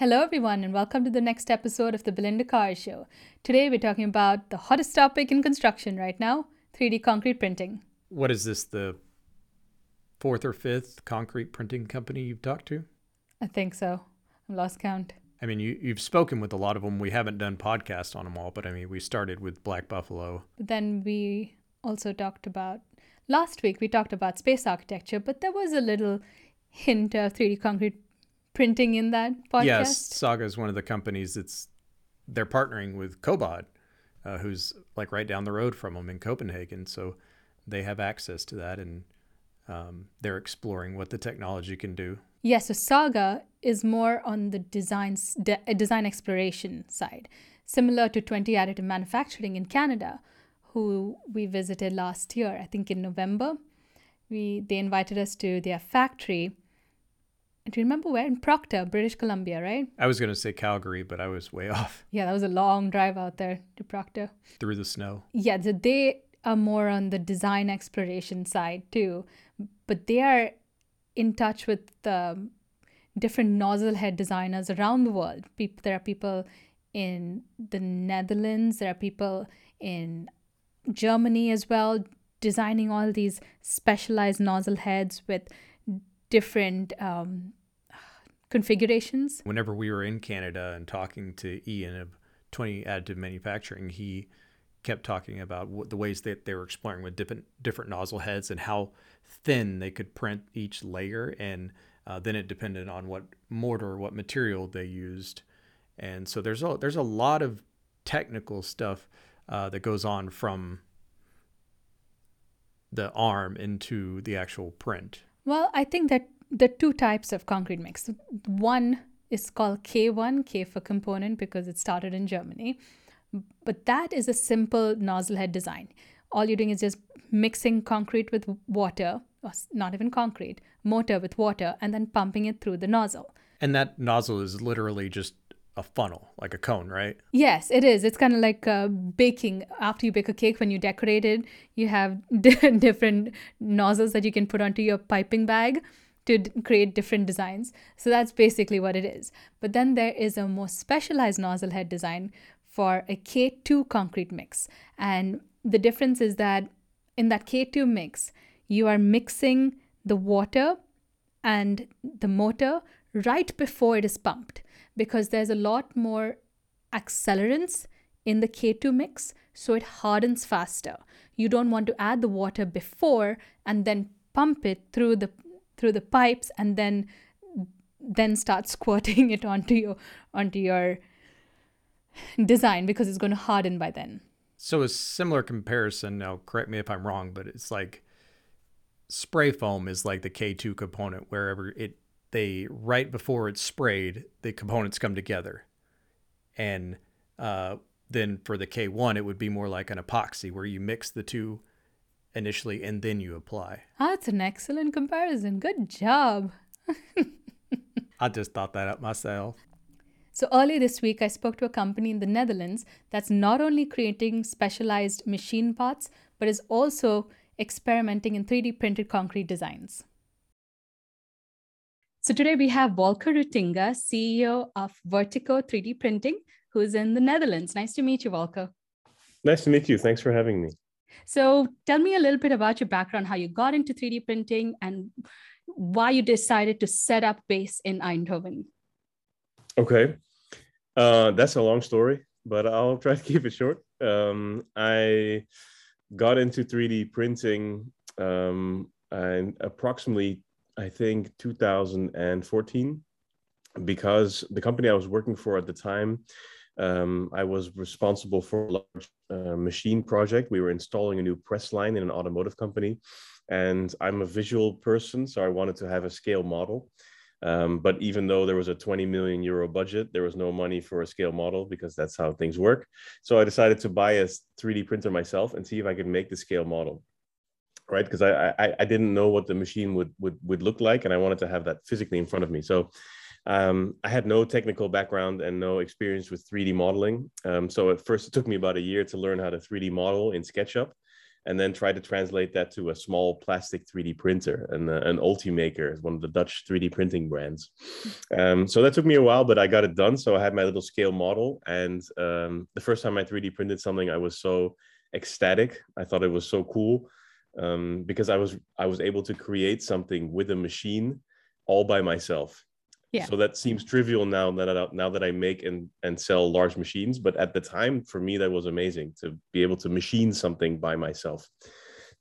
Hello, everyone, and welcome to the next episode of the Belinda Carr Show. Today, we're talking about the hottest topic in construction right now 3D concrete printing. What is this, the fourth or fifth concrete printing company you've talked to? I think so. I've lost count. I mean, you, you've spoken with a lot of them. We haven't done podcasts on them all, but I mean, we started with Black Buffalo. Then we also talked about, last week, we talked about space architecture, but there was a little hint of 3D concrete printing in that podcast? Yes, Saga is one of the companies that's they're partnering with Cobod, uh, who's like right down the road from them in Copenhagen. So they have access to that, and um, they're exploring what the technology can do. Yes, so Saga is more on the design de- uh, design exploration side, similar to Twente Additive Manufacturing in Canada, who we visited last year. I think in November, we they invited us to their factory do you remember where? In Proctor, British Columbia, right? I was going to say Calgary, but I was way off. Yeah, that was a long drive out there to Proctor. Through the snow. Yeah, so they are more on the design exploration side too, but they are in touch with the different nozzle head designers around the world. People, there are people in the Netherlands, there are people in Germany as well, designing all these specialized nozzle heads with different um, configurations. Whenever we were in Canada and talking to Ian of Twente Additive Manufacturing, he kept talking about what, the ways that they were exploring with different different nozzle heads and how thin they could print each layer, and uh, then it depended on what mortar, what material they used, and so there's a there's a lot of technical stuff uh, that goes on from the arm into the actual print. Well, I think that the two types of concrete mix. One is called K1, K for component, because it started in Germany. But that is a simple nozzle head design. All you're doing is just mixing concrete with water, or not even concrete, mortar with water, and then pumping it through the nozzle. And that nozzle is literally just a funnel, like a cone, right? Yes, it is. It's kind of like uh, baking. After you bake a cake, when you decorate it, you have different nozzles that you can put onto your piping bag to d- create different designs. So that's basically what it is. But then there is a more specialized nozzle head design for a K2 concrete mix. And the difference is that in that K2 mix, you are mixing the water and the mortar right before it is pumped because there's a lot more accelerants in the K2 mix, so it hardens faster. You don't want to add the water before and then pump it through the through the pipes and then then start squirting it onto your onto your design because it's going to harden by then. So a similar comparison, now correct me if I'm wrong, but it's like spray foam is like the K2 component wherever it they right before it's sprayed, the components come together. And uh, then for the K1, it would be more like an epoxy where you mix the two initially and then you apply. Oh, that's an excellent comparison. Good job. I just thought that up myself. So, early this week, I spoke to a company in the Netherlands that's not only creating specialized machine parts, but is also experimenting in 3D printed concrete designs. So today we have Volker Ruitinga, CEO of Vertico 3D Printing, who's in the Netherlands. Nice to meet you, Volker. Nice to meet you. Thanks for having me. So tell me a little bit about your background, how you got into 3D printing, and why you decided to set up base in Eindhoven. Okay. Uh, that's a long story, but I'll try to keep it short. Um, I got into 3D printing um, and approximately I think 2014 because the company I was working for at the time, um, I was responsible for a large uh, machine project. We were installing a new press line in an automotive company, and I'm a visual person, so I wanted to have a scale model. Um, but even though there was a 20 million euro budget, there was no money for a scale model because that's how things work. So I decided to buy a 3D printer myself and see if I could make the scale model right? Because I, I, I didn't know what the machine would would would look like, and I wanted to have that physically in front of me. So um, I had no technical background and no experience with 3D modeling. Um, so at first, it took me about a year to learn how to 3D model in SketchUp. and then try to translate that to a small plastic 3D printer. And uh, an Ultimaker one of the Dutch 3D printing brands. Um, so that took me a while, but I got it done. So I had my little scale model. And um, the first time I 3D printed something, I was so ecstatic. I thought it was so cool um, because I was I was able to create something with a machine all by myself. Yeah. So that seems trivial now that I, now that I make and and sell large machines, but at the time for me that was amazing to be able to machine something by myself.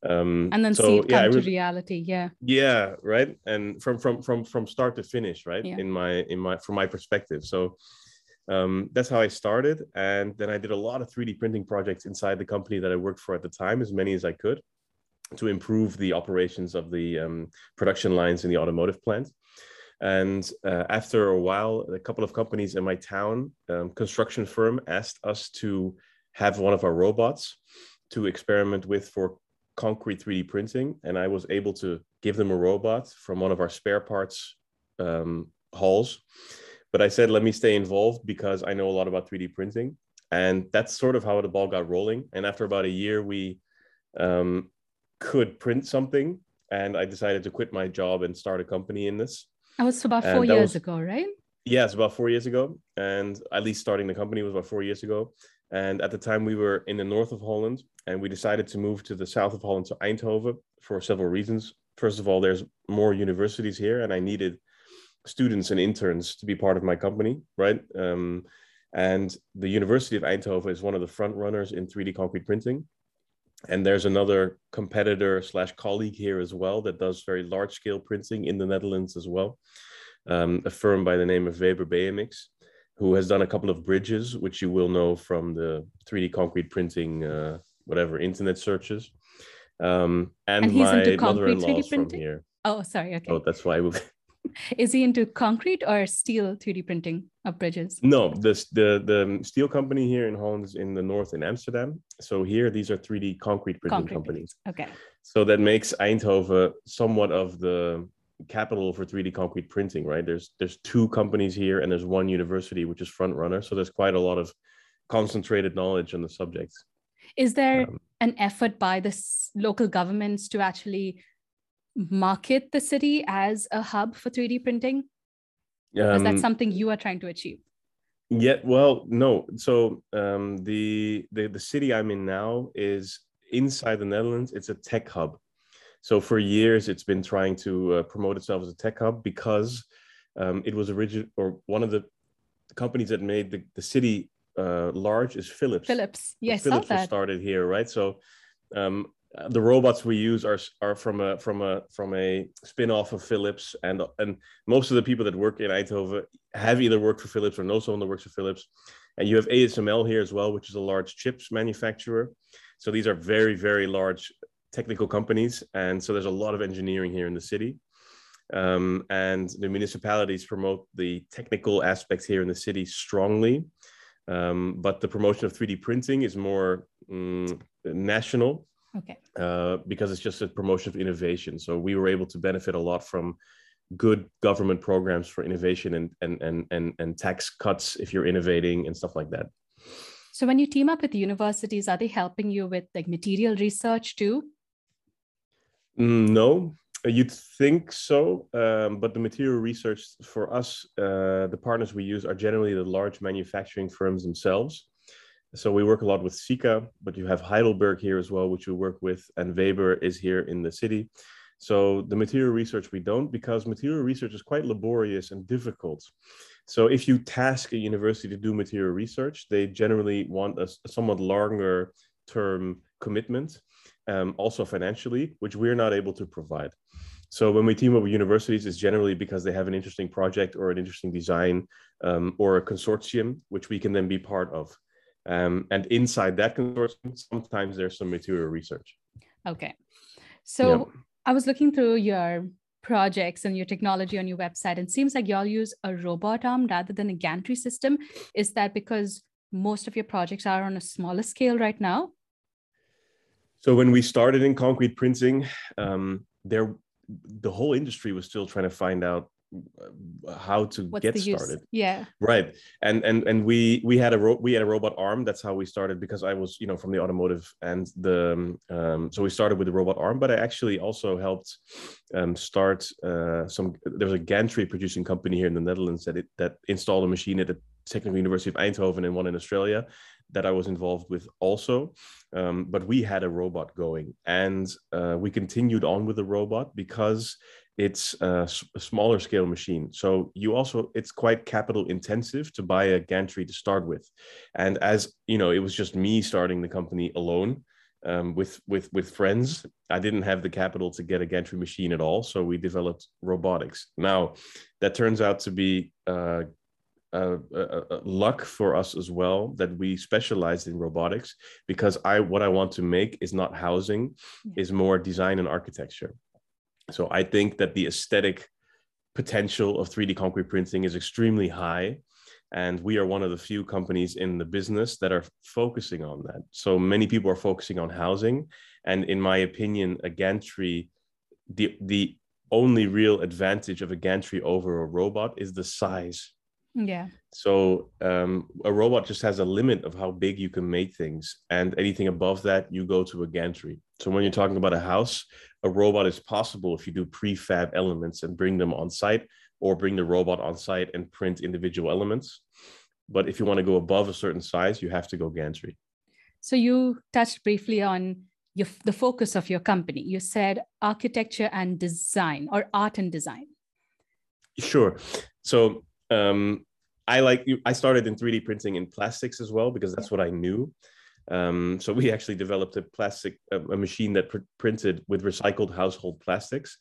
Um, and then so, see it yeah, come to reality. Yeah. yeah right and from from from from start to finish right Yeah. in my in my from my perspective so um, that's how i started and then i did a lot of 3d printing projects inside the company that i worked for at the time as many as i could to improve the operations of the um, production lines in the automotive plant and uh, after a while a couple of companies in my town um, construction firm asked us to have one of our robots to experiment with for concrete 3D printing, and I was able to give them a robot from one of our spare parts um, halls. But I said, let me stay involved because I know a lot about 3D printing, and that's sort of how the ball got rolling. And after about a year, we um, could print something, and I decided to quit my job and start a company in this. That was about four years was- ago, right? Yeah, it's about four years ago, and at least starting the company was about four years ago. And at the time, we were in the north of Holland, and we decided to move to the south of Holland to Eindhoven for several reasons. First of all, there's more universities here, and I needed students and interns to be part of my company, right? Um, and the University of Eindhoven is one of the front runners in 3D concrete printing. And there's another competitor slash colleague here as well that does very large scale printing in the Netherlands as well. Um, a firm by the name of Weber Beamix, who has done a couple of bridges, which you will know from the 3D concrete printing, uh, whatever internet searches. Um, and, And he's my into concrete 3D mother-in-law's from printing? here. Oh, sorry. Okay. Oh, that's why moved. Is he into concrete or steel 3D printing of bridges? No, this the the steel company here in Holland is in the north in Amsterdam. So here these are 3D concrete printing Concrete companies. Okay. So that makes Eindhoven somewhat of the capital for 3D concrete printing, right? There's there's two companies here and there's one university which is front runner. So there's quite a lot of concentrated knowledge on the subject. Is there Um, an effort by the local governments to actually market the city as a hub for 3D printing? Is that Um, something you are trying to achieve? Yeah, well, no. So um, the, the the city I'm in now is inside the Netherlands. It's a tech hub. So for years, it's been trying to uh, promote itself as a tech hub because um, it was original or one of the companies that made the, the city uh, large is Philips. Philips. Yes, Philips was started here, right? So um, uh, the robots we use are are from a from a from a spin-off of Philips, and and most of the people that work in Eindhoven have either worked for Philips or know someone that works for Philips. And you have ASML here as well, which is a large chips manufacturer. So these are very very large technical companies, and so there's a lot of engineering here in the city. Um, and the municipalities promote the technical aspects here in the city strongly. Um, but the promotion of 3D printing is more mm, national Okay. uh, because it's just a promotion of innovation. So we were able to benefit a lot from good government programs for innovation and and and and, and tax cuts if you're innovating and stuff like that. So when you team up with universities, are they helping you with like material research too? Mm, No, you'd think so, um, but the material research for us, uh, the partners we use are generally the large manufacturing firms themselves. So we work a lot with Sika, but you have Heidelberg here as well, which we work with, and Weber is here in the city. So the material research we don't because material research is quite laborious and difficult. So if you task a university to do material research, they generally want a somewhat longer term commitment, um, also financially, which we're not able to provide. So when we team up with universities, it's generally because they have an interesting project or an interesting design um, or a consortium, which we can then be part of. Um, and inside that consortium, sometimes there's some material research. Okay. So I was looking through your projects and your technology on your website, and it seems like y'all use a robot arm rather than a gantry system. Is that because most of your projects are on a smaller scale right now? So when we started in concrete printing, um, there the whole industry was still trying to find out how to What's get started. Yeah. right. And and and we we had a ro- we had a robot arm. That's how we started because i was you know from the automotive and the um, so we started with the robot arm but i actually also helped um, start uh, some there's a gantry producing company here in the netherlands that it that installed a machine at the technical university of eindhoven and one in australia that i was involved with also. Um, but we had a robot going and uh, we continued on with the robot because it's a smaller scale machine so you also it's quite capital intensive to buy a gantry to start with and as you know it was just me starting the company alone um, with with with friends i didn't have the capital to get a gantry machine at all so we developed robotics now that turns out to be uh, uh, uh, uh, luck for us as well that we specialized in robotics because I what I want to make is not housing, Yeah. is more design and architecture. So I think that the aesthetic potential of 3D concrete printing is extremely high. And we are one of the few companies in the business that are focusing on that. So many people are focusing on housing. And in my opinion, a gantry, the, the only real advantage of a gantry over a robot is the size. Yeah. So um, a robot just has a limit of how big you can make things, and anything above that, you go to a gantry. So when you're talking about a house, a robot is possible if you do prefab elements and bring them on site, or bring the robot on site and print individual elements. But if you want to go above a certain size, you have to go gantry. So you touched briefly on your, the focus of your company. You said architecture and design or art and design. Sure. So um, I like. I started in 3D printing in plastics as well because that's what I knew. Um, so we actually developed a plastic a, a machine that pr- printed with recycled household plastics.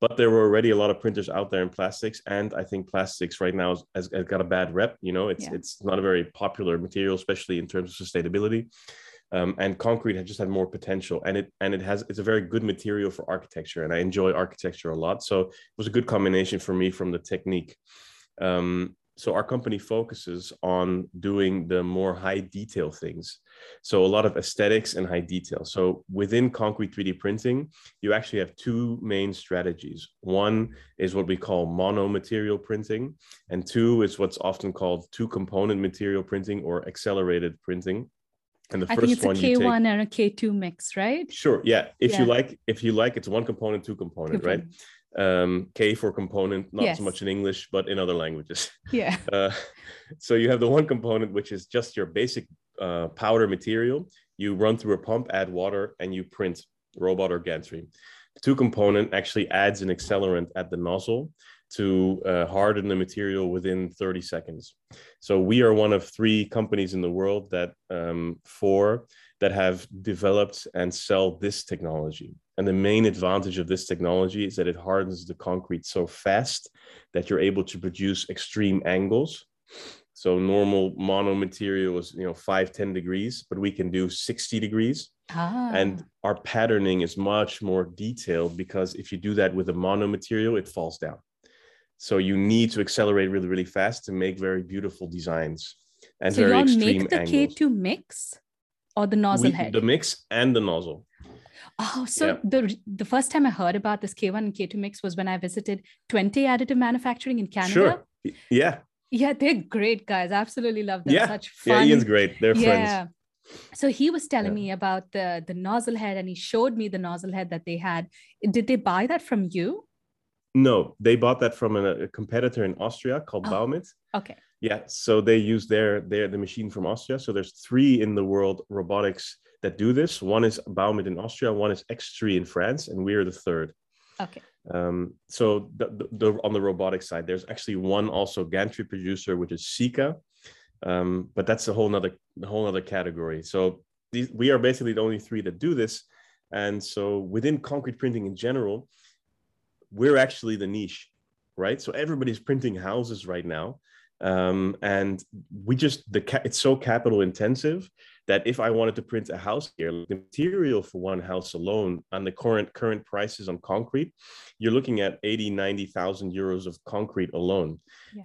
But there were already a lot of printers out there in plastics, and I think plastics right now has, has, has got a bad rep. You know, it's Yeah. it's not a very popular material, especially in terms of sustainability. Um, and concrete had just had more potential, and it and it has it's a very good material for architecture, and I enjoy architecture a lot. So it was a good combination for me from the technique. Um, so our company focuses on doing the more high detail things. So a lot of aesthetics and high detail. So within concrete 3D printing, you actually have two main strategies. One is what we call mono-material printing, and two is what's often called two-component material printing or accelerated printing. And the I first think it's a one take. K1 and a K2 mix, right? Sure. Yeah. If you like, if you like, it's one component, two component, right? Um, K for component, not Yes. so much in English, but in other languages. Yeah. Uh, so you have the one component, which is just your basic uh, powder material. You run through a pump, add water, and you print robot or gantry. The two component actually adds an accelerant at the nozzle to uh, harden the material within 30 seconds. So we are one of three companies in the world that um, four that have developed and sell this technology. And the main advantage of this technology is that it hardens the concrete so fast that you're able to produce extreme angles. So normal mono material is you know 5, 10 degrees, but we can do 60 degrees. Ah. And our patterning is much more detailed because if you do that with a mono material, it falls down. So you need to accelerate really, really fast to make very beautiful designs and so very y'all extreme make the angles. K2 mix or the nozzle We- head? the mix and the nozzle. Oh, so Yeah. the the first time I heard about this K1 and K2 mix was when I visited Twente Additive Manufacturing in Canada. Sure. Yeah. Yeah, they're great guys. Absolutely love them. Yeah. Such fun. Yeah. Ian's great. They're yeah. friends. So he was telling Yeah. me about the the nozzle head and he showed me the nozzle head that they had. Did they buy that from you? No, they bought that from a, a competitor in Austria called Oh. Baumit. Okay. Yeah, so they use their their the machine from Austria. So there's three in the world robotics that do this. One is Baumit in Austria, one is XtreeE in France, and we're the third. Okay. Um, so the, the, the on the robotic side, there's actually one also gantry producer, which is Sika, um, but that's a whole nother whole other category. So these, we are basically the only three that do this, and so within concrete printing in general, we're actually the niche, right? So everybody's printing houses right now, um, and we just the ca- it's so capital intensive that if I wanted to print a house here, the material for one house alone on the current current prices on concrete, you're looking at 80, 90,000 euros of concrete alone. Yeah.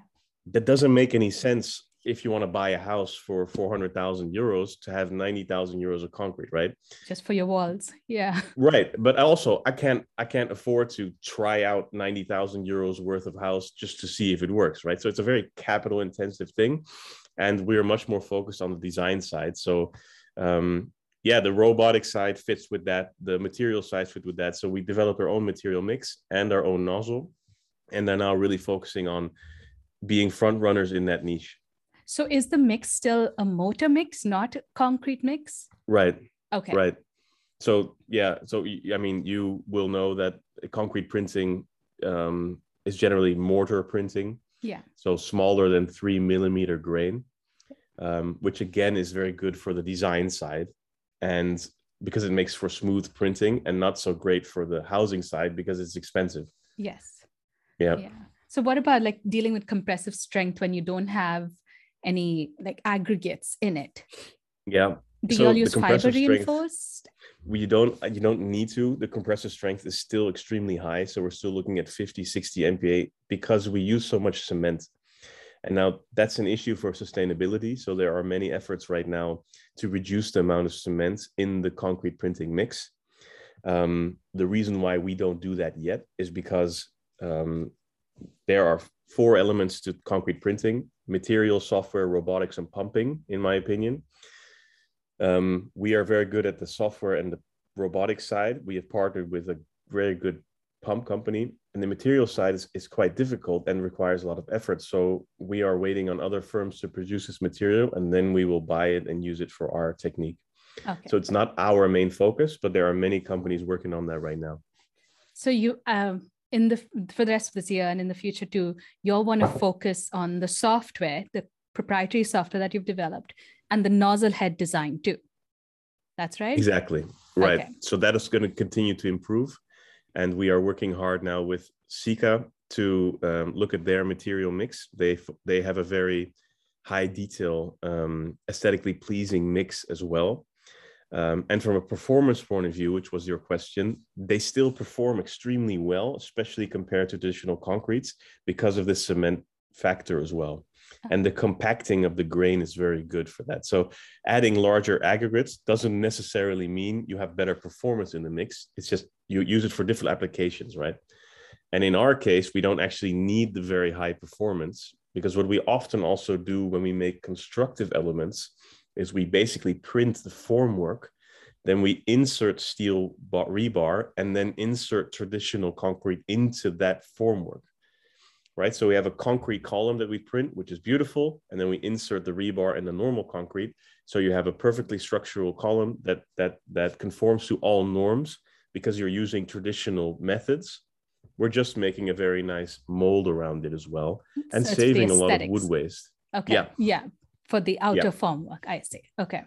That doesn't make any sense if you want to buy a house for 400,000 euros to have 90,000 euros of concrete, right? Just for your walls. Yeah. Right. But also I can't I can't afford to try out 90,000 euros worth of house just to see if it works, right? So it's a very capital intensive thing. And we're much more focused on the design side. So um, yeah, the robotic side fits with that. The material side fits with that. So we develop our own material mix and our own nozzle. And they're now really focusing on being front runners in that niche. So is the mix still a mortar mix, not concrete mix? Right. Okay. Right. So yeah, so I mean, you will know that concrete printing um, is generally mortar printing. Yeah. So smaller than three millimeter grain, um, which again is very good for the design side, and because it makes for smooth printing, and not so great for the housing side because it's expensive. Yes. Yeah. Yeah. So what about like dealing with compressive strength when you don't have any like aggregates in it? Yeah. Do So you use fiber strength- reinforced? we don't you don't need to the compressive strength is still extremely high so we're still looking at 50 60 mpa because we use so much cement and now that's an issue for sustainability so there are many efforts right now to reduce the amount of cement in the concrete printing mix um, the reason why we don't do that yet is because um, there are four elements to concrete printing material software robotics and pumping in my opinion um, we are very good at the software and the robotics side. We have partnered with a very good pump company, and the material side is, is quite difficult and requires a lot of effort. So we are waiting on other firms to produce this material, and then we will buy it and use it for our technique. Okay. So it's not our main focus, but there are many companies working on that right now. So you um in the for the rest of this year and in the future too, you'll want to focus on the software, the proprietary software that you've developed, and the nozzle head design too. That's right. Exactly. Right. Okay. So that is going to continue to improve. And we are working hard now with Sika to um, look at their material mix. They they have a very high detail, um, aesthetically pleasing mix as well. Um, and from a performance point of view, which was your question, they still perform extremely well, especially compared to traditional concretes because of the cement factor as well. And the compacting of the grain is very good for that. So adding larger aggregates doesn't necessarily mean you have better performance in the mix. It's just you use it for different applications, right? And in our case, we don't actually need the very high performance because what we often also do when we make constructive elements is we basically print the formwork, then we insert steel rebar, and then insert traditional concrete into that formwork right? So we have a concrete column that we print, which is beautiful, and then we insert the rebar and the normal concrete. So you have a perfectly structural column that that that conforms to all norms because you're using traditional methods. We're just making a very nice mold around it as well, and So saving a lot of wood waste. Okay. Yeah. Yeah. For the outer formwork, I see. Okay.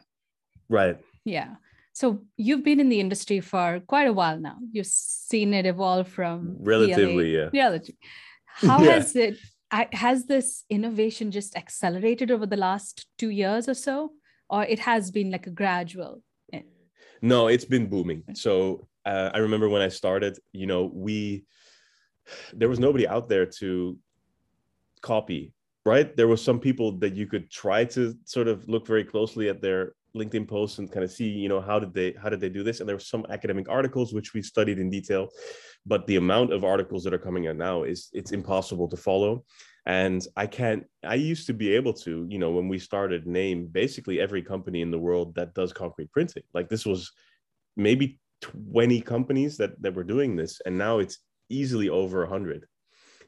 Right. Yeah. So you've been in the industry for quite a while now. You've seen it evolve from Relatively, yeah. Relative. How Yeah. has it? Has this innovation just accelerated over the last two years or so, or it has been like a gradual? No, it's been booming. So uh, I remember when I started, you know, we there was nobody out there to copy, right? There were some people that you could try to sort of look very closely at their LinkedIn posts and kind of see, you know, how did they how did they do this? And there were some academic articles which we studied in detail, but the amount of articles that are coming out now is it's impossible to follow. And I can't, I used to be able to, you know, when we started, name basically every company in the world that does concrete printing. Like this was maybe 20 companies that, that were doing this. And now it's easily over 100.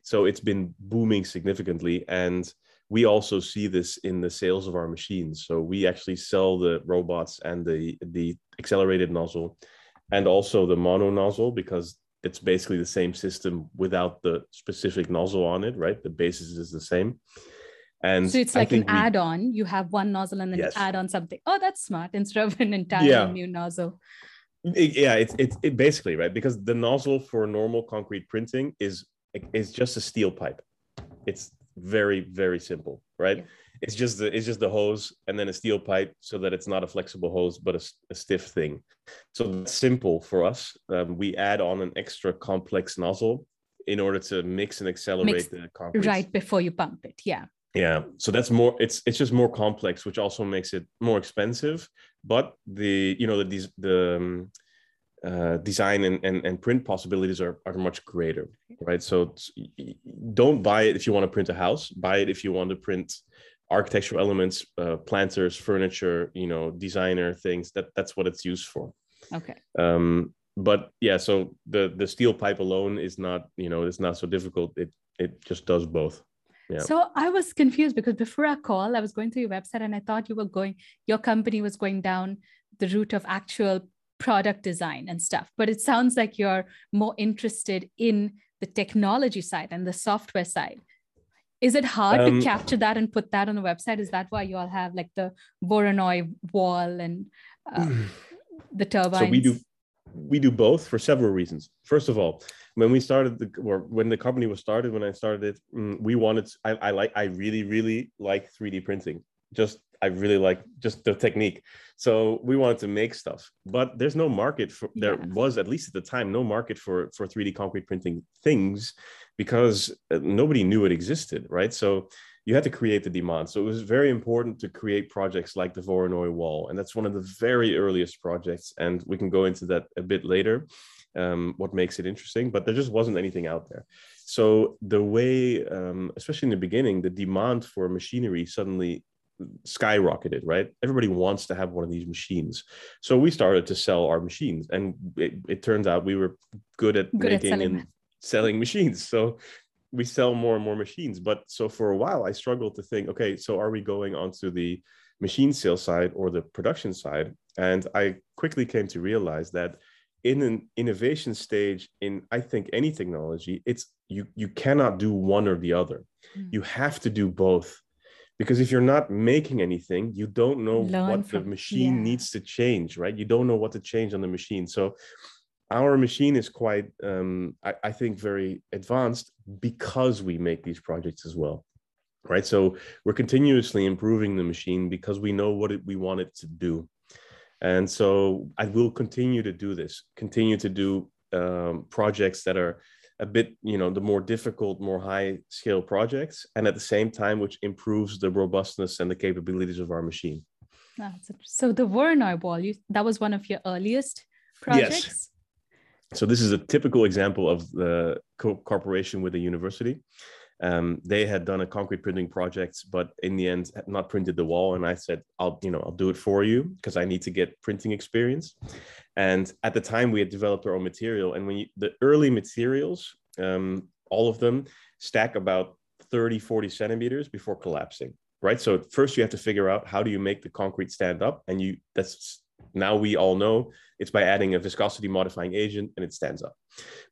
So it's been booming significantly. And we also see this in the sales of our machines. So we actually sell the robots and the, the accelerated nozzle and also the mono nozzle because it's basically the same system without the specific nozzle on it, right? The basis is the same. And So it's like an we- add-on. You have one nozzle and then Yes. add on something. Oh, that's smart instead of an entire Yeah. new nozzle. It- yeah it's it's it basically right because the nozzle for normal concrete printing is is just a steel pipe it's very very simple right Yeah. it's just the it's just the hose and then a steel pipe so that it's not a flexible hose but a stiff thing so that's simple for us um, we add on an extra complex nozzle in order to mix and accelerate Mix- the concrete Right before you pump it. Yeah. yeah so that's more it's it's just more complex which also makes it more expensive but the you know the these the um, uh, design and, and, and print possibilities are, are much greater right? So don't buy it if you want to print a house. Buy it if you want to print architectural elements uh, planters furniture you know designer things. That that's what it's used for. Okay. Um but yeah so the the steel pipe alone is not you know it's not so difficult. It it just does both. Yeah. So I was confused because before our call, I was going through your website and I thought you were going, your company was going down the route of actual product design and stuff. But it sounds like you're more interested in the technology side and the software side. Is it hard um, to capture that and put that on the website? Is that why you all have like the Voronoi wall and uh, the turbines? So we do we do both for several reasons. First of all, when we started the or when the company was started, when I started it, mm, we wanted I, I like I really really like 3D printing. Just I really like just the technique. So we wanted to make stuff, but there's no market for there yeah. was at least at the time no market for for 3D concrete printing things because uh, nobody knew it existed, right? So you had to create the demand. So it was very important to create projects like the Voronoi wall. And that's one of the very earliest projects. And we can go into that a bit later, um, what makes it interesting, but there just wasn't anything out there. So the way, um, especially in the beginning, the demand for machinery suddenly skyrocketed, right? Everybody wants to have one of these machines. So we started to sell our machines. And it, it turns out we were good at good making at and selling machines. So we sell more and more machines. But so for a while, I struggled to think, okay, so are we going onto the machine sales side or the production side? And I quickly came to realize that in an innovation stage in I think any technology, it's you you cannot do one or the other. Mm. You have to do both. Because if you're not making anything, you don't know Learn what from, the machine yeah. needs to change, right? You don't know what to change on the machine. So our machine is quite um, I, I, think very advanced because we make these projects as well right so we're continuously improving the machine because we know what it, we want it to do and so i will continue to do this continue to do um, projects that are a bit you know the more difficult more high scale projects and at the same time which improves the robustness and the capabilities of our machine so the Voronoi wall you, that was one of your earliest projects yes so this is a typical example of the co- cooperation with a university. Um, they had done a concrete printing project, but in the end, had not printed the wall. And I said, "I'll, you know, I'll do it for you because I need to get printing experience." And at the time, we had developed our own material, and when you, the early materials, um, all of them stack about 30, 40 centimeters before collapsing. Right. So first, you have to figure out how do you make the concrete stand up, and you that's now we all know it's by adding a viscosity modifying agent and it stands up.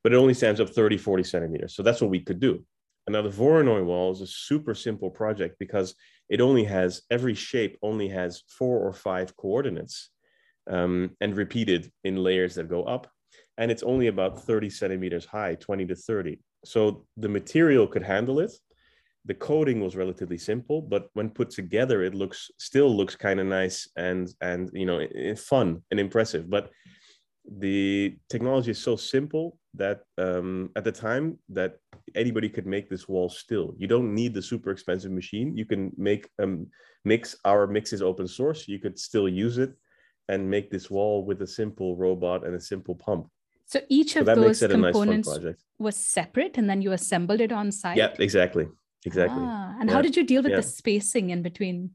But it only stands up 30, 40 centimeters. So that's what we could do. And now the Voronoi wall is a super simple project because it only has every shape only has four or five coordinates um, and repeated in layers that go up. And it's only about 30 centimeters high, 20 to 30. So the material could handle it. The coding was relatively simple but when put together it looks still looks kind of nice and and you know fun and impressive. But the technology is so simple that um, at the time that anybody could make this wall still. You don't need the super expensive machine. You can make um mix our mix is open source. You could still use it and make this wall with a simple robot and a simple pump. So each of so those components nice was separate and then you assembled it on site? Yeah exactly. Exactly. Ah, and yeah. how did you deal with yeah. the spacing in between?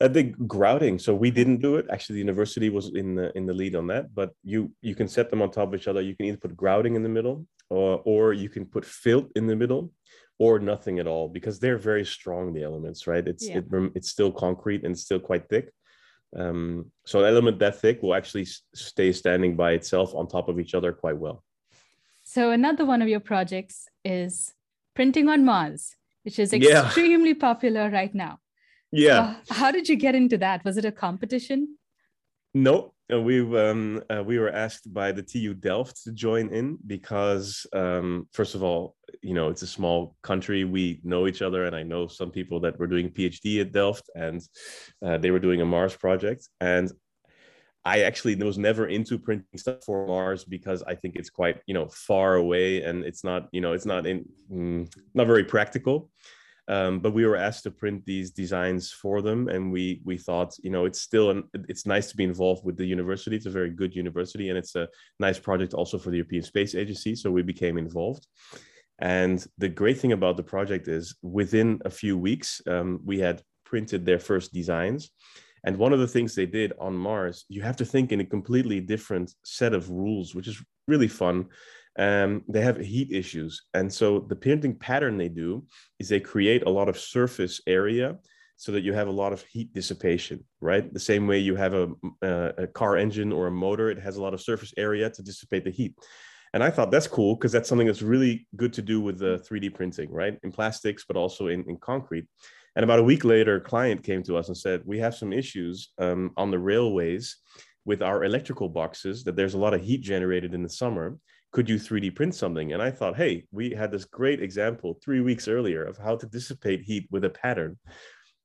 Uh, the grouting. So we didn't do it. Actually the university was in the in the lead on that but you you can set them on top of each other. You can either put grouting in the middle or or you can put filt in the middle or nothing at all because they're very strong the elements right? It's yeah. it, it's still concrete and still quite thick um, so an element that thick will actually stay standing by itself on top of each other quite well so another one of your projects is printing on mars which is extremely yeah. popular right now. Yeah. How did you get into that? Was it a competition? No, we um, uh, we were asked by the TU Delft to join in because um, first of all, you know, it's a small country. We know each other, and I know some people that were doing PhD at Delft, and uh, they were doing a Mars project. And I actually was never into printing stuff for Mars because I think it's quite you know far away and it's not you know it's not in mm, not very practical. Um, but we were asked to print these designs for them, and we we thought, you know, it's still an, it's nice to be involved with the university. It's a very good university, and it's a nice project also for the European Space Agency. So we became involved. And the great thing about the project is, within a few weeks, um, we had printed their first designs. And one of the things they did on Mars, you have to think in a completely different set of rules, which is really fun. Um, they have heat issues. And so the printing pattern they do is they create a lot of surface area so that you have a lot of heat dissipation, right? The same way you have a, uh, a car engine or a motor, it has a lot of surface area to dissipate the heat. And I thought that's cool because that's something that's really good to do with the 3D printing, right? In plastics, but also in, in concrete. And about a week later, a client came to us and said, We have some issues um, on the railways with our electrical boxes, that there's a lot of heat generated in the summer. Could you 3D print something? And I thought, hey, we had this great example three weeks earlier of how to dissipate heat with a pattern.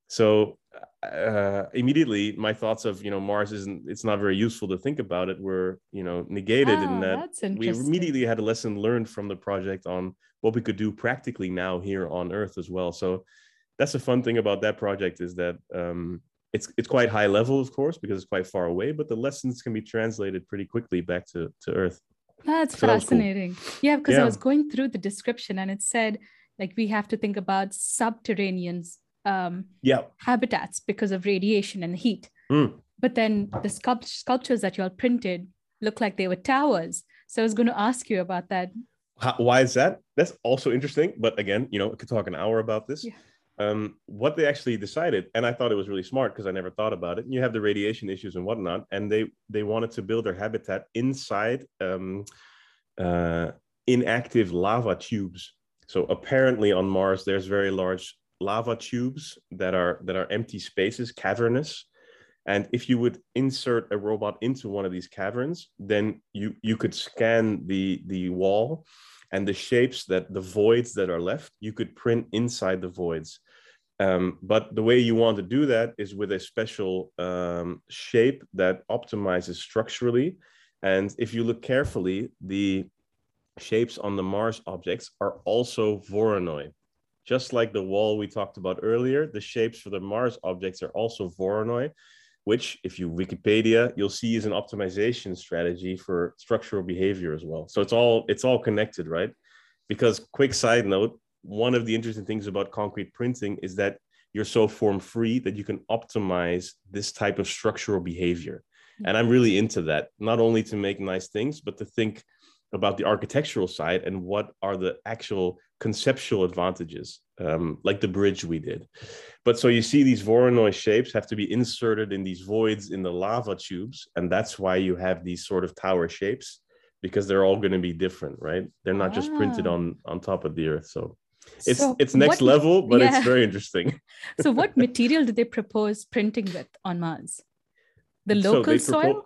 So uh, immediately my thoughts of you know Mars isn't it's not very useful to think about it were you know negated Ah, in that we immediately had a lesson learned from the project on what we could do practically now here on Earth as well. So that's the fun thing about that project is that um, it's it's quite high level, of course, because it's quite far away, but the lessons can be translated pretty quickly back to to Earth. That's So that cool. fascinating. Yeah, because I was going through the description and it said like we have to think about subterranean um, Yeah. habitats because of radiation and heat. Mm. But then the sculpt- sculptures that you all printed look like they were towers. So I was going to ask you about that. How, why is that? That's also interesting. But again, you know, I could talk an hour about this. Yeah. Um, what they actually decided, and I thought it was really smart because I never thought about it. You have the radiation issues and whatnot, and they they wanted to build their habitat inside um, uh, inactive lava tubes. So apparently on Mars, there's very large lava tubes that are that are empty spaces, cavernous. And if you would insert a robot into one of these caverns, then you you could scan the the wall and the shapes that the voids that are left, you could print inside the voids. Um, but the way you want to do that is with a special um, shape that optimizes structurally. And if you look carefully, the shapes on the Mars objects are also Voronoi. Just like the wall we talked about earlier, the shapes for the Mars objects are also Voronoi, which, if you Wikipedia, you'll see is an optimization strategy for structural behavior as well. So it's all it's all connected, right? Because quick side note, one of the interesting things about concrete printing is that you're so form free that you can optimize this type of structural behavior. And I'm really into that, not only to make nice things, but to think about the architectural side and what are the actual conceptual advantages, um, like the bridge we did. But so you see these Voronoi shapes have to be inserted in these voids in the lava tubes. And that's why you have these sort of tower shapes because they're all going to be different, right? They're not just printed Ah. on on top of the earth. So it's So it's next what- level, but yeah. it's very interesting. So what material did they propose printing with on Mars? The local they soil? propo-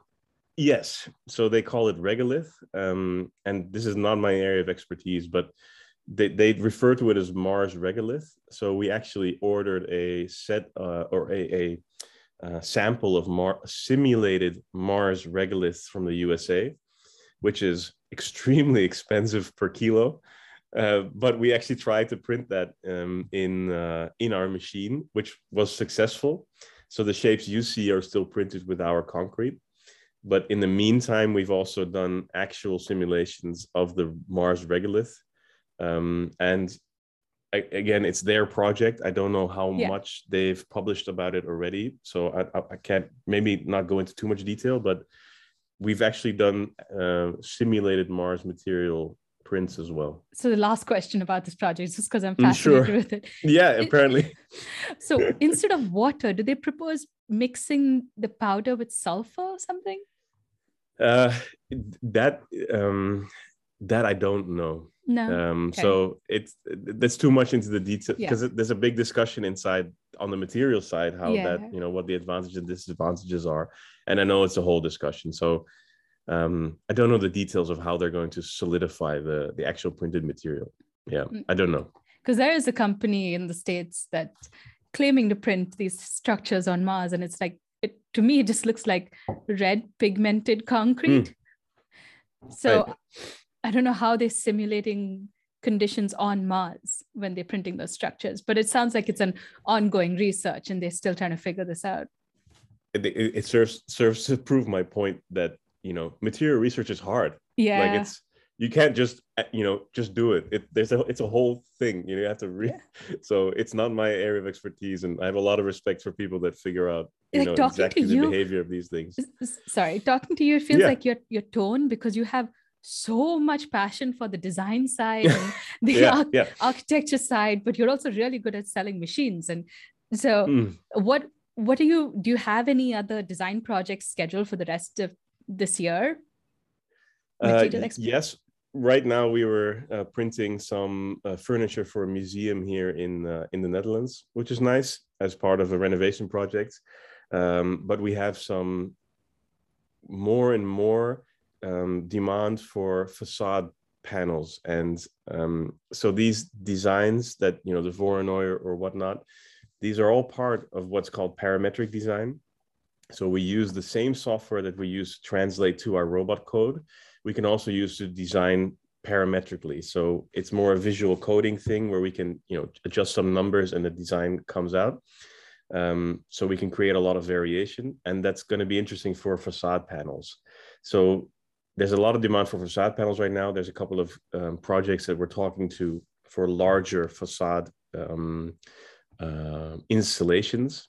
Yes. So they call it regolith. Um, and this is not my area of expertise, but they, they refer to it as Mars regolith. So we actually ordered a set uh, or a, a, uh sample of Mar- simulated Mars regolith from the USA, which is extremely expensive per kilo. Uh, but we actually tried to print that um, in uh, in our machine, which was successful. So the shapes you see are still printed with our concrete. But in the meantime, we've also done actual simulations of the Mars regolith. Um, and a- again, it's their project. I don't know how Yeah. much they've published about it already. So I, I, I can't maybe not go into too much detail, but we've actually done uh, simulated Mars material prints as well. So the last question about this project, is just because I'm Mm, fascinated sure. with it. Yeah, apparently. So instead of water, do they propose mixing the powder with sulfur or something? Uh, that um, that I don't know. No. Um, okay. So it's that's too much into the detail Yeah. because there's a big discussion inside on the material side how Yeah. that you know what the advantages and disadvantages are, and I know it's a whole discussion. So um, I don't know the details of how they're going to solidify the the actual printed material. Yeah, Mm. I don't know. because there is a company in the states that claiming to print these structures on Mars, and it's like it to me it just looks like red pigmented concrete. So Right. I don't know how they're simulating conditions on Mars when they're printing those structures. But it sounds like it's an ongoing research and they're still trying to figure this out. It, it, it serves serves to prove my point that you know material research is hard. Yeah. Like it's you can't just uh, you know just do it. It there's a it's a whole thing. You, know, you have to read. Yeah. So it's not my area of expertise, and I have a lot of respect for people that figure out you like know exactly the you, behavior of these things. Sorry, talking to you it feels yeah. like your your tone because you have so much passion for the design side and the yeah, yeah. architecture side but you're also really good at selling machines and so mm. what what do you do you have any other design projects scheduled for the rest of this year uh, yes right now we were uh, printing some uh, furniture for a museum here in uh, in the netherlands which is nice as part of a renovation project um, but we have some more and more um, demand for facade panels. And um, so these designs that, you know, the Voronoi or, or whatnot, these are all part of what's called parametric design. So we use the same software that we use to translate to our robot code. We can also use to design parametrically. So it's more a visual coding thing where we can, you know, adjust some numbers and the design comes out. Um, so we can create a lot of variation, and that's going to be interesting for facade panels. So there's a lot of demand for facade panels right now. There's a couple of um, projects that we're talking to for larger facade um, uh, installations.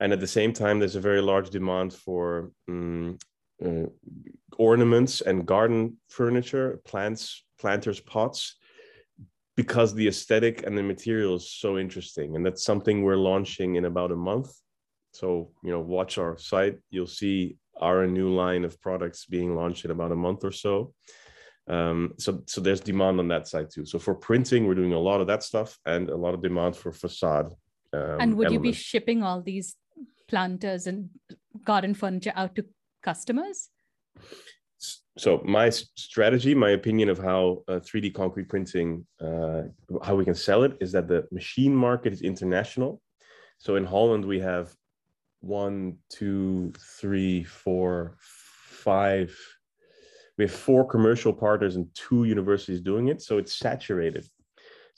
And at the same time, there's a very large demand for um, uh, ornaments and garden furniture, plants, planters, pots, because the aesthetic and the material is so interesting. And that's something we're launching in about a month. So, you know, watch our site. You'll see our new line of products being launched in about a month or so. Um, so, so there's demand on that side too. So for printing, we're doing a lot of that stuff and a lot of demand for facade. Um, and would elements. you be shipping all these planters and garden furniture out to customers? So my strategy, my opinion of how uh, 3D concrete printing, uh, how we can sell it, is that the machine market is international. So in Holland, we have one, two, three, four, five. We have four commercial partners and two universities doing it. So it's saturated.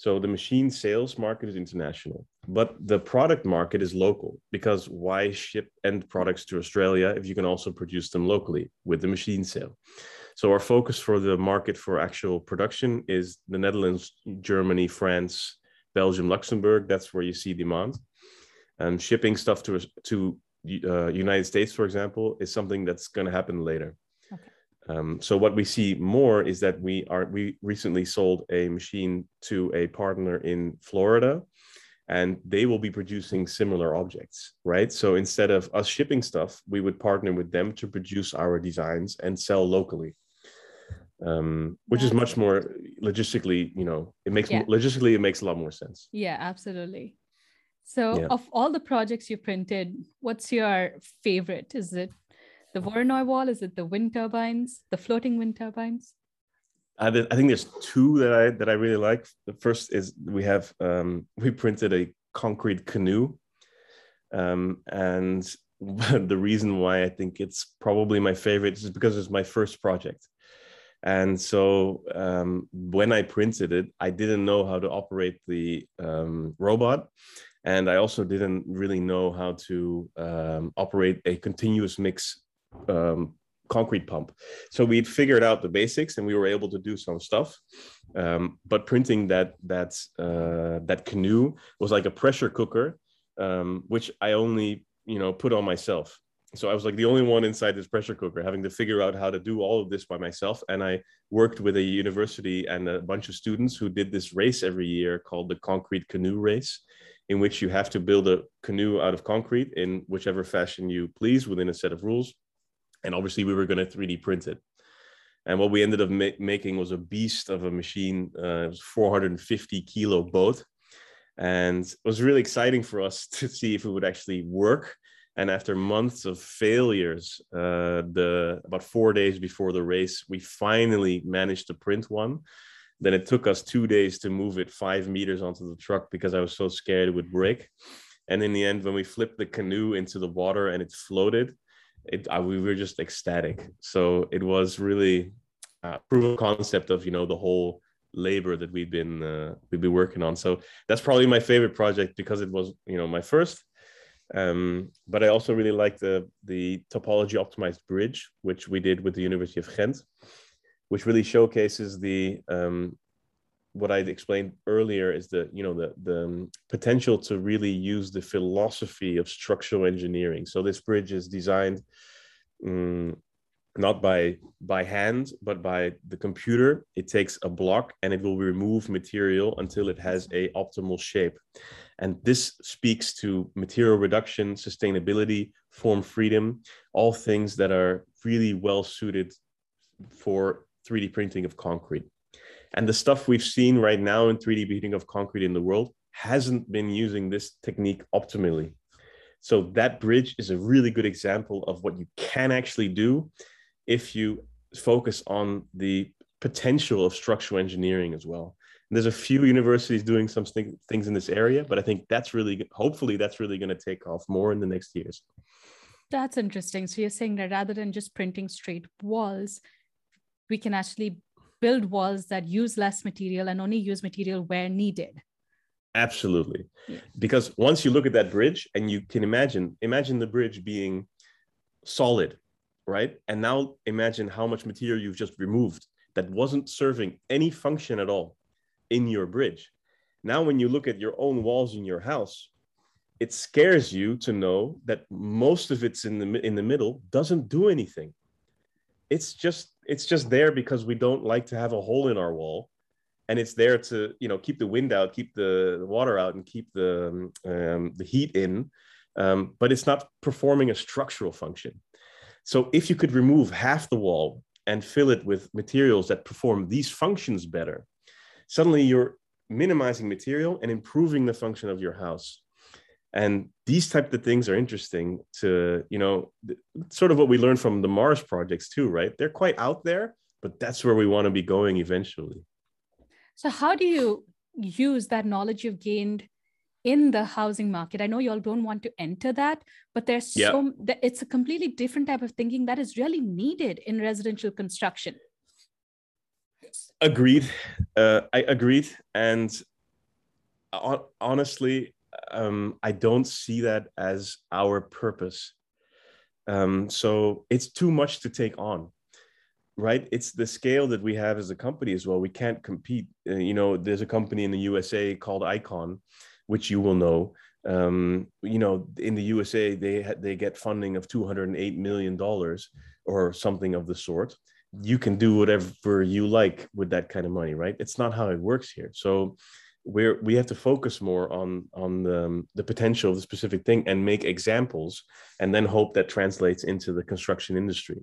So the machine sales market is international, but the product market is local because why ship end products to Australia if you can also produce them locally with the machine sale? So our focus for the market for actual production is the Netherlands, Germany, France, Belgium, Luxembourg. That's where you see demand and shipping stuff to to uh, United States, for example, is something that's going to happen later. Um, so what we see more is that we are we recently sold a machine to a partner in Florida, and they will be producing similar objects, right? So instead of us shipping stuff, we would partner with them to produce our designs and sell locally. Um, which is much more logistically, you know, it makes yeah. logistically it makes a lot more sense. Yeah, absolutely. So, yeah. of all the projects you printed, what's your favorite? Is it the Voronoi wall? Is it the wind turbines, the floating wind turbines? I, I think there's two that I that I really like. The first is we have um, we printed a concrete canoe, um, and the reason why I think it's probably my favorite is because it's my first project. And so um, when I printed it, I didn't know how to operate the um, robot and I also didn't really know how to um, operate a continuous mix um, concrete pump. So we'd figured out the basics, and we were able to do some stuff. Um, but printing that that uh, that canoe was like a pressure cooker, um, which I only you know put on myself. So I was like the only one inside this pressure cooker, having to figure out how to do all of this by myself. And I worked with a university and a bunch of students who did this race every year called the Concrete Canoe Race in which you have to build a canoe out of concrete in whichever fashion you please within a set of rules. And obviously, we were going to 3D print it. And what we ended up ma- making was a beast of a machine. Uh, it was 450 kilo boat. And it was really exciting for us to see if it would actually work. And after months of failures, uh, the about four days before the race, we finally managed to print one then it took us two days to move it five meters onto the truck because I was so scared it would break. And in the end, when we flipped the canoe into the water and it floated, it I, we were just ecstatic. So it was really a proof of concept of you know the whole labor that we've been uh, we've been working on. So that's probably my favorite project because it was you know my first. Um, but I also really like the the topology optimized bridge, which we did with the University of Ghent, which really showcases the um, what I'd explained earlier is the you know the the um, potential to really use the philosophy of structural engineering. So this bridge is designed um, not by by hand but by the computer. It takes a block and it will remove material until it has a optimal shape. And this speaks to material reduction, sustainability, form freedom, all things that are really well suited for 3D printing of concrete. And the stuff we've seen right now in 3D printing of concrete in the world hasn't been using this technique optimally. So that bridge is a really good example of what you can actually do if you focus on the potential of structural engineering as well. And there's a few universities doing some things in this area, but I think that's really, hopefully, that's really going to take off more in the next years. That's interesting. So you're saying that rather than just printing straight walls, we can actually build walls that use less material and only use material where needed. Absolutely. Yeah. Because once you look at that bridge and you can imagine, imagine the bridge being solid, right? And now imagine how much material you've just removed that wasn't serving any function at all in your bridge. Now, when you look at your own walls in your house, it scares you to know that most of it's in the in the middle doesn't do anything. It's just it's just there because we don't like to have a hole in our wall. And it's there to you know keep the wind out keep the, water out and keep the um, the heat in. Um, but it's not performing a structural function. So if you could remove half the wall and fill it with materials that perform these functions better suddenly you're minimizing material and improving the function of your house and these type of things are interesting to you know sort of what we learned from the mars projects too right? They're quite out there but that's where we want to be going eventually. So how do you use that knowledge you've gained in the housing market? I know you all don't want to enter that but there's yeah. so it's a completely different type of thinking that is really needed in residential construction. Agreed. Uh, i agreed. And honestly um, I don't see that as our purpose. Um, so it's too much to take on, right? It's the scale that we have as a company as well. We can't compete. Uh, you know, there's a company in the USA called Icon, which you will know. Um, you know, in the USA, they ha- they get funding of 208 million dollars or something of the sort. You can do whatever you like with that kind of money, right? It's not how it works here. So we're we have to focus more on on the, um, the potential of the specific thing and make examples and then hope that translates into the construction industry.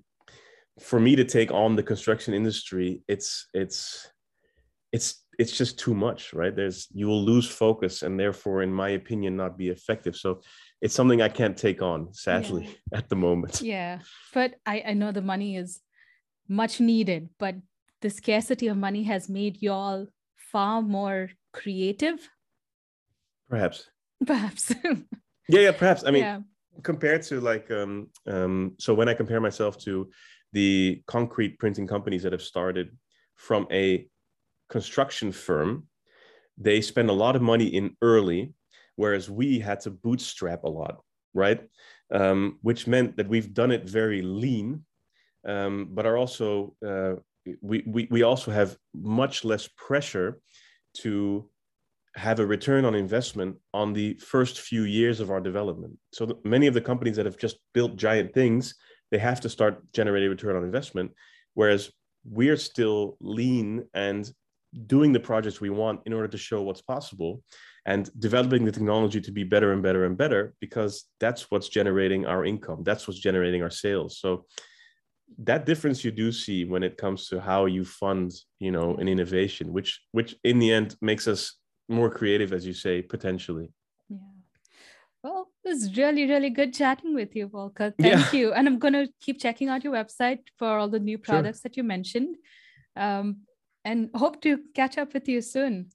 For me to take on the construction industry it's it's it's it's just too much right? There's you will lose focus and therefore in my opinion not be effective. So it's something i can't take on sadly yeah. at the moment. Yeah. But i i know the money is much needed but the scarcity of money has made y'all far more creative? Perhaps. Perhaps. Yeah yeah perhaps. I mean yeah. compared to like um um so when i compare myself to the concrete printing companies that have started from a construction firm they spend a lot of money in early whereas we had to bootstrap a lot right? Um, which meant that we've done it very lean um, but are also uh, we, we, we also have much less pressure to have a return on investment on the first few years of our development. So many of the companies that have just built giant things, they have to start generating return on investment, whereas we're still lean and doing the projects we want in order to show what's possible and developing the technology to be better and better and better because that's what's generating our income that's what's generating our sales so that difference you do see when it comes to how you fund you know an innovation which which in the end makes us more creative as you say potentially. Yeah. Well it was really really good chatting with you volker. Thank yeah. you. And i'm going to keep checking out your website for all the new products sure. that you mentioned. Um, and hope to catch up with you soon.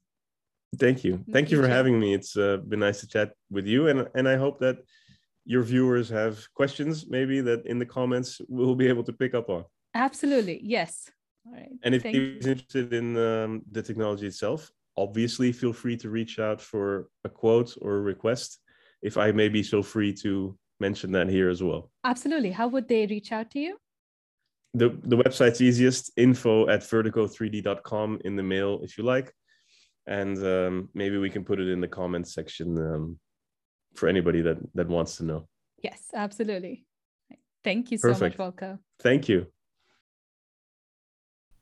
Thank you. Thank you for having me. It's uh, been nice to chat with you and and i hope that your viewers have questions maybe that in the comments we'll be able to pick up on. Absolutely. Yes. All right. And if Thank you. he's interested in um, the technology itself, obviously feel free to reach out for a quote or a request. If I may be so free to mention that here as well. Absolutely. How would they reach out to you? The, the website's easiest info at vertico3d.com in the mail if you like. And um, maybe we can put it in the comments section um, for anybody that, that wants to know. Yes, absolutely. Thank you so much, Volker. Thank you.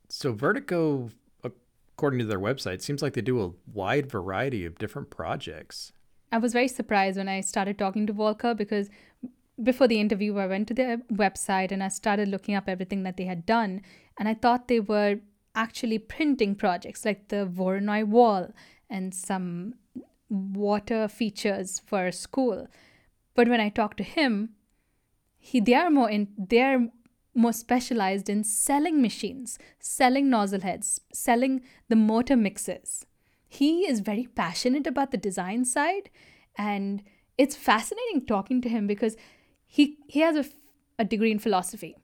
So Vertico, according to their website, seems like they do a wide variety of different projects. I was very surprised when I started talking to Volker because before the interview, I went to their website and I started looking up everything that they had done. And I thought they were actually printing projects like the Voronoi wall and some water features for a school. But when I talk to him, he they are more in they're more specialized in selling machines, selling nozzle heads, selling the motor mixes. He is very passionate about the design side, and it's fascinating talking to him because he he has a, a degree in philosophy,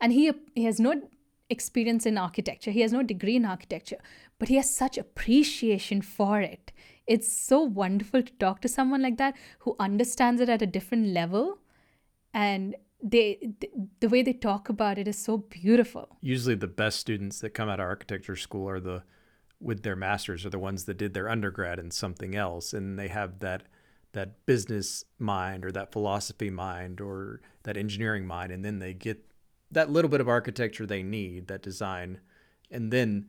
and he he has no experience in architecture. He has no degree in architecture, but he has such appreciation for it. It's so wonderful to talk to someone like that who understands it at a different level and they th- the way they talk about it is so beautiful Usually, the best students that come out of architecture school are the with their masters are the ones that did their undergrad in something else, and they have that that business mind or that philosophy mind or that engineering mind, and then they get that little bit of architecture they need, that design, and then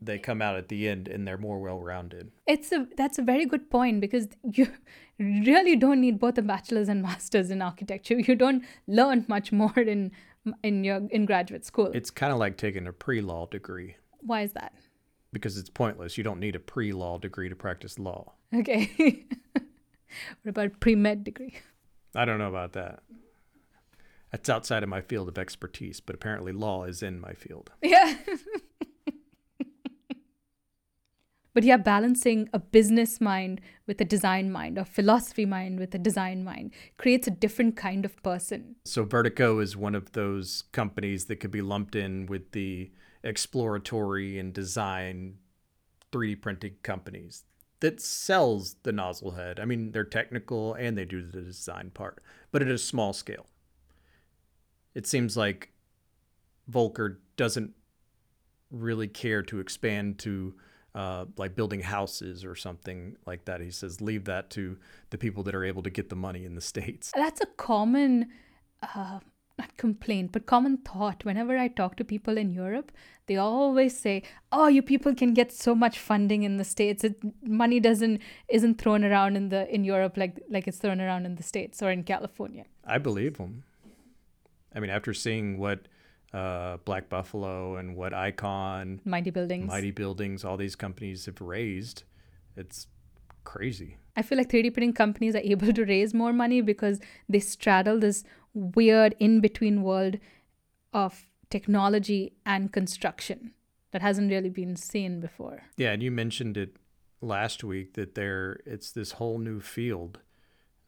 they come out at the end and they're more well-rounded. it's a that's a very good point because you really don't need both a bachelor's and master's in architecture you don't learn much more in in your in graduate school It's kind of like taking a pre-law degree why is that because it's pointless. You don't need a pre-law degree to practice law. okay what about pre-med degree I don't know about that. That's outside of my field of expertise, but apparently law is in my field. yeah but yeah balancing a business mind with a design mind or philosophy mind with a design mind creates a different kind of person So Vertico is one of those companies that could be lumped in with the exploratory and design 3D printing companies that sells the nozzle head. I mean, they're technical and they do the design part, but at a small scale. It seems like Volker doesn't really care to expand to uh, like building houses or something like that. He says, leave that to the people that are able to get the money in the States. that's a common uh, not complaint but common thought whenever i talk to people in europe they always say oh you people can get so much funding in the states it, money doesn't isn't thrown around in the in europe like like it's thrown around in the states or in california I believe them. I mean, after seeing what uh, Black Buffalo and what Icon, mighty buildings Mighty Buildings, all these companies have raised, it's crazy. I feel like 3D printing companies are able to raise more money because they straddle this weird in between world of technology and construction that hasn't really been seen before. Yeah, and you mentioned it last week that there it's this whole new field,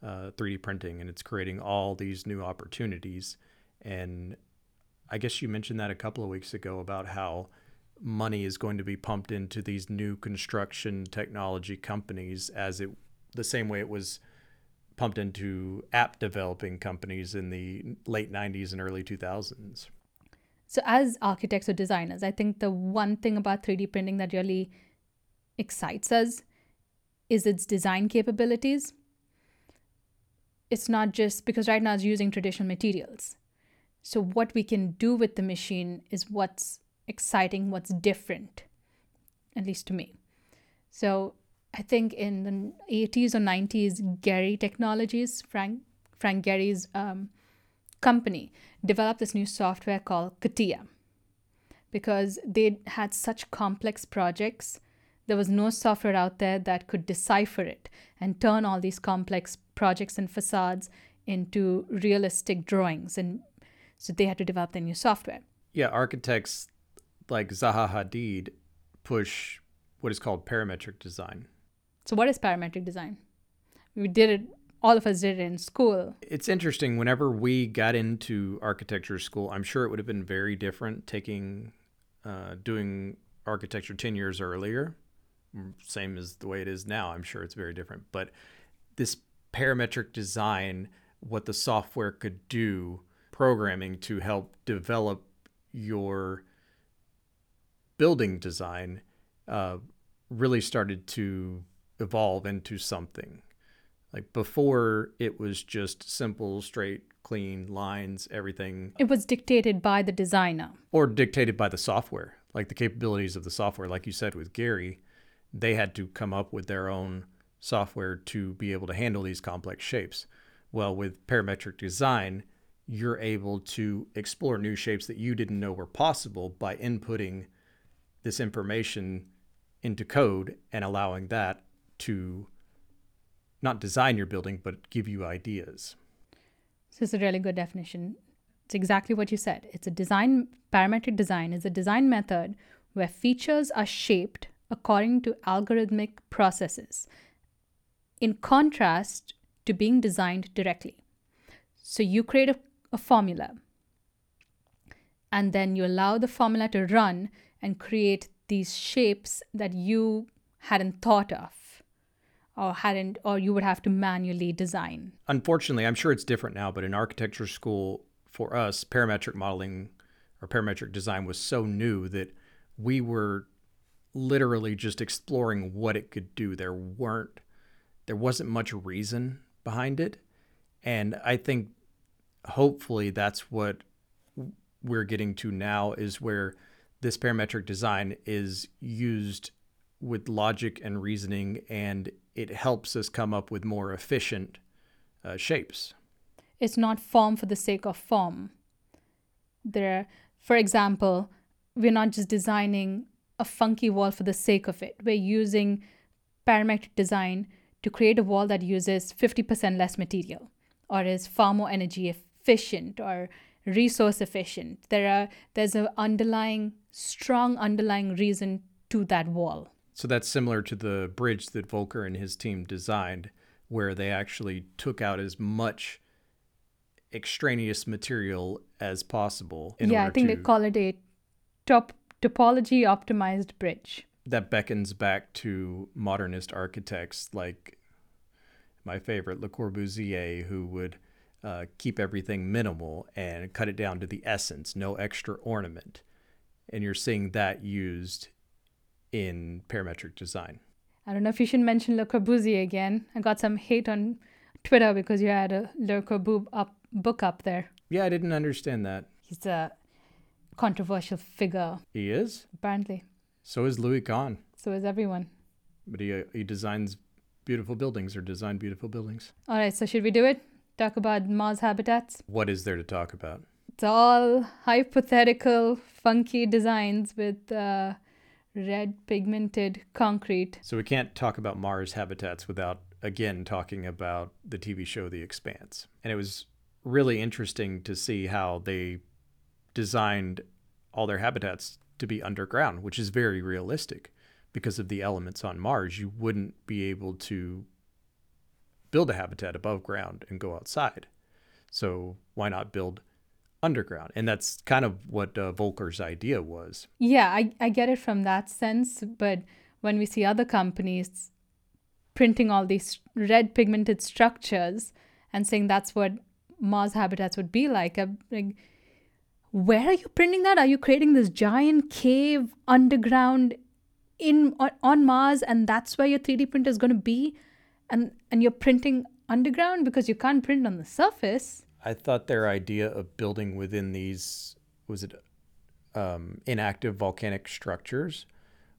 uh, 3D printing, and it's creating all these new opportunities. And I guess you mentioned that a couple of weeks ago about how money is going to be pumped into these new construction technology companies as it the same way it was pumped into app developing companies in the late 90s and early 2000s. So, as architects or designers, I think the one thing about 3D printing that really excites us is its design capabilities. It's not just because right now it's using traditional materials. So, what we can do with the machine is what's exciting, what's different, at least to me. So, I think in the 80s or 90s, Gehry Technologies, Frank, Frank Gehry's um, company, developed this new software called CATIA because they had such complex projects. There was no software out there that could decipher it and turn all these complex projects and facades into realistic drawings. And so they had to develop their new software. Yeah, architects like Zaha Hadid push what is called parametric design. So, what is parametric design? We did it all of us did it in school. It's interesting. Whenever we got into architecture school, I'm sure it would have been very different taking, uh, doing architecture 10 years earlier. Same as the way it is now. I'm sure it's very different. But this parametric design, what the software could do, programming to help develop your building design, uh, really started to evolve into something. Like before, it was just simple, straight, clean lines, everything. It was dictated by the designer. Or dictated by the software, like the capabilities of the software. Like you said with Gehry, they had to come up with their own software to be able to handle these complex shapes. Well, with parametric design, you're able to explore new shapes that you didn't know were possible by inputting this information into code and allowing that to not design your building, but give you ideas. So it's a really good definition. It's exactly what you said. It's a design, parametric design is a design method where features are shaped according to algorithmic processes, in contrast to being designed directly. So you create a, a formula, and then you allow the formula to run and create these shapes that you hadn't thought of or hadn't or you would have to manually design. Unfortunately i'm sure it's different now but in architecture school for us parametric modeling or parametric design was so new that we were literally just exploring what it could do. There weren't there wasn't much reason behind it. And i think hopefully that's what we're getting to now is where this parametric design is used with logic and reasoning and it helps us come up with more efficient uh, shapes. It's not form for the sake of form. There, for example, we're not just designing a funky wall for the sake of it. We're using parametric design to create a wall that uses 50% less material or is far more energy efficient or resource efficient. There are there's an underlying strong underlying reason to that wall. So that's similar to the bridge that Volker and his team designed, where they actually took out as much extraneous material as possible. yeah, I think to, they call it a top topology optimized bridge. That beckons back to modernist architects like my favorite, Le Corbusier, who would uh, keep everything minimal and cut it down to the essence, no extra ornament. And you're seeing that used in parametric design. I don't know if you should mention Le Corbusier again. I got some hate on Twitter because you had a Le Corbusier up, book up there. Yeah, I didn't understand that. He's a controversial figure. He is? Apparently. So is Louis Kahn. So is everyone. But he, uh, he designs beautiful buildings or designed beautiful buildings. All right, so should we do it? Talk about Mars habitats? What is there to talk about? It's all hypothetical, funky designs with. Uh, red pigmented concrete. So we can't talk about Mars habitats without again talking about the TV show The Expanse. And it was really interesting to see how they designed all their habitats to be underground, which is very realistic because of the elements on Mars. You wouldn't be able to build a habitat above ground and go outside. So why not build underground? And that's kind of what uh, volker's idea was. Yeah I, I get it from that sense but when we see other companies printing all these red pigmented structures and saying that's what mars habitats would be like, I'm like where are you printing that? Are you creating this giant cave underground in on, on mars and that's where your 3d printer is going to be and and you're printing underground because you can't print on the surface I thought their idea of building within these was it um, inactive volcanic structures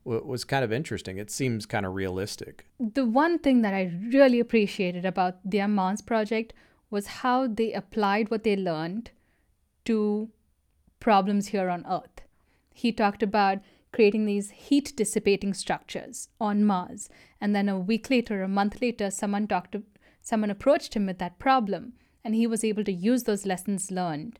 was kind of interesting. It seems kind of realistic. The one thing that I really appreciated about the Mars project was how they applied what they learned to problems here on Earth. He talked about creating these heat dissipating structures on Mars, and then a week later, a month later, someone talked to, someone approached him with that problem and he was able to use those lessons learned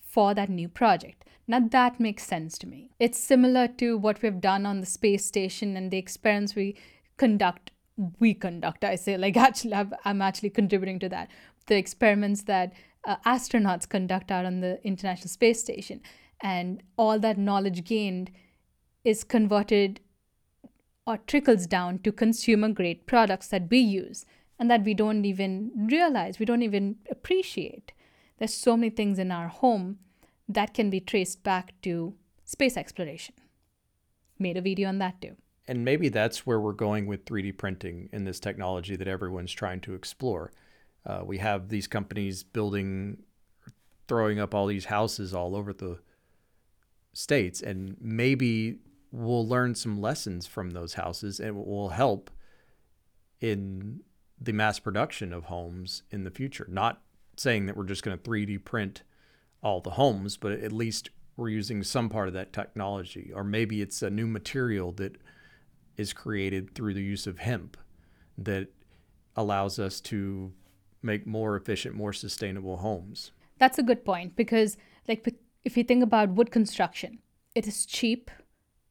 for that new project. Now that makes sense to me. It's similar to what we've done on the space station and the experiments we conduct we conduct. I say, like, actually, I'm actually contributing to that. The experiments that uh, astronauts conduct out on the International Space Station, and all that knowledge gained is converted or trickles down to consumer grade products that we use and that we don't even realize, we don't even appreciate. There's so many things in our home that can be traced back to space exploration. Made a video on that too. And maybe that's where we're going with 3D printing in this technology that everyone's trying to explore. Uh, we have these companies building, throwing up all these houses all over the states, and maybe we'll learn some lessons from those houses and it will help in the mass production of homes in the future. Not saying that we're just going to 3D print all the homes, but at least we're using some part of that technology. Or maybe it's a new material that is created through the use of hemp that allows us to make more efficient, more sustainable homes. That's a good point because, like, if you think about wood construction, it is cheap,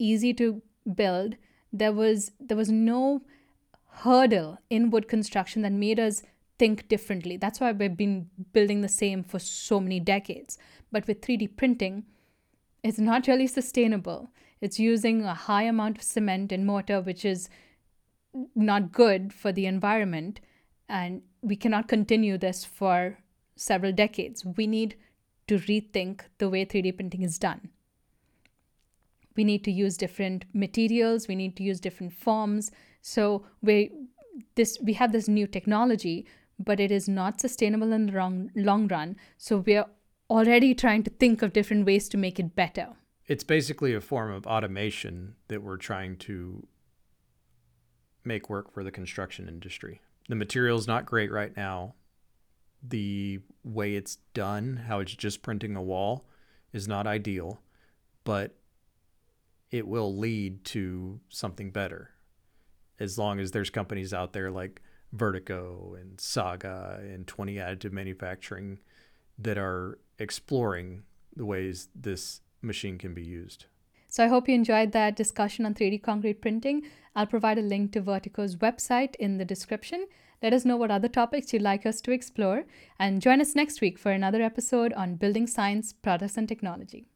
easy to build. There was there was no hurdle in wood construction that made us think differently. That's why we've been building the same for so many decades. But with 3D printing, it's not really sustainable. It's using a high amount of cement and mortar, which is not good for the environment. And we cannot continue this for several decades. We need to rethink the way 3D printing is done. We need to use different materials, we need to use different forms. So we this we have this new technology, but it is not sustainable in the long, long run. So we're already trying to think of different ways to make it better. It's basically a form of automation that we're trying to make work for the construction industry. The material's not great right now. The way it's done, how it's just printing a wall, is not ideal, but it will lead to something better as long as there's companies out there like Vertico and Saga and Twente Additive Manufacturing that are exploring the ways this machine can be used. So I hope you enjoyed that discussion on 3D concrete printing. I'll provide a link to Vertico's website in the description. Let us know what other topics you'd like us to explore and join us next week for another episode on building science, products, and technology.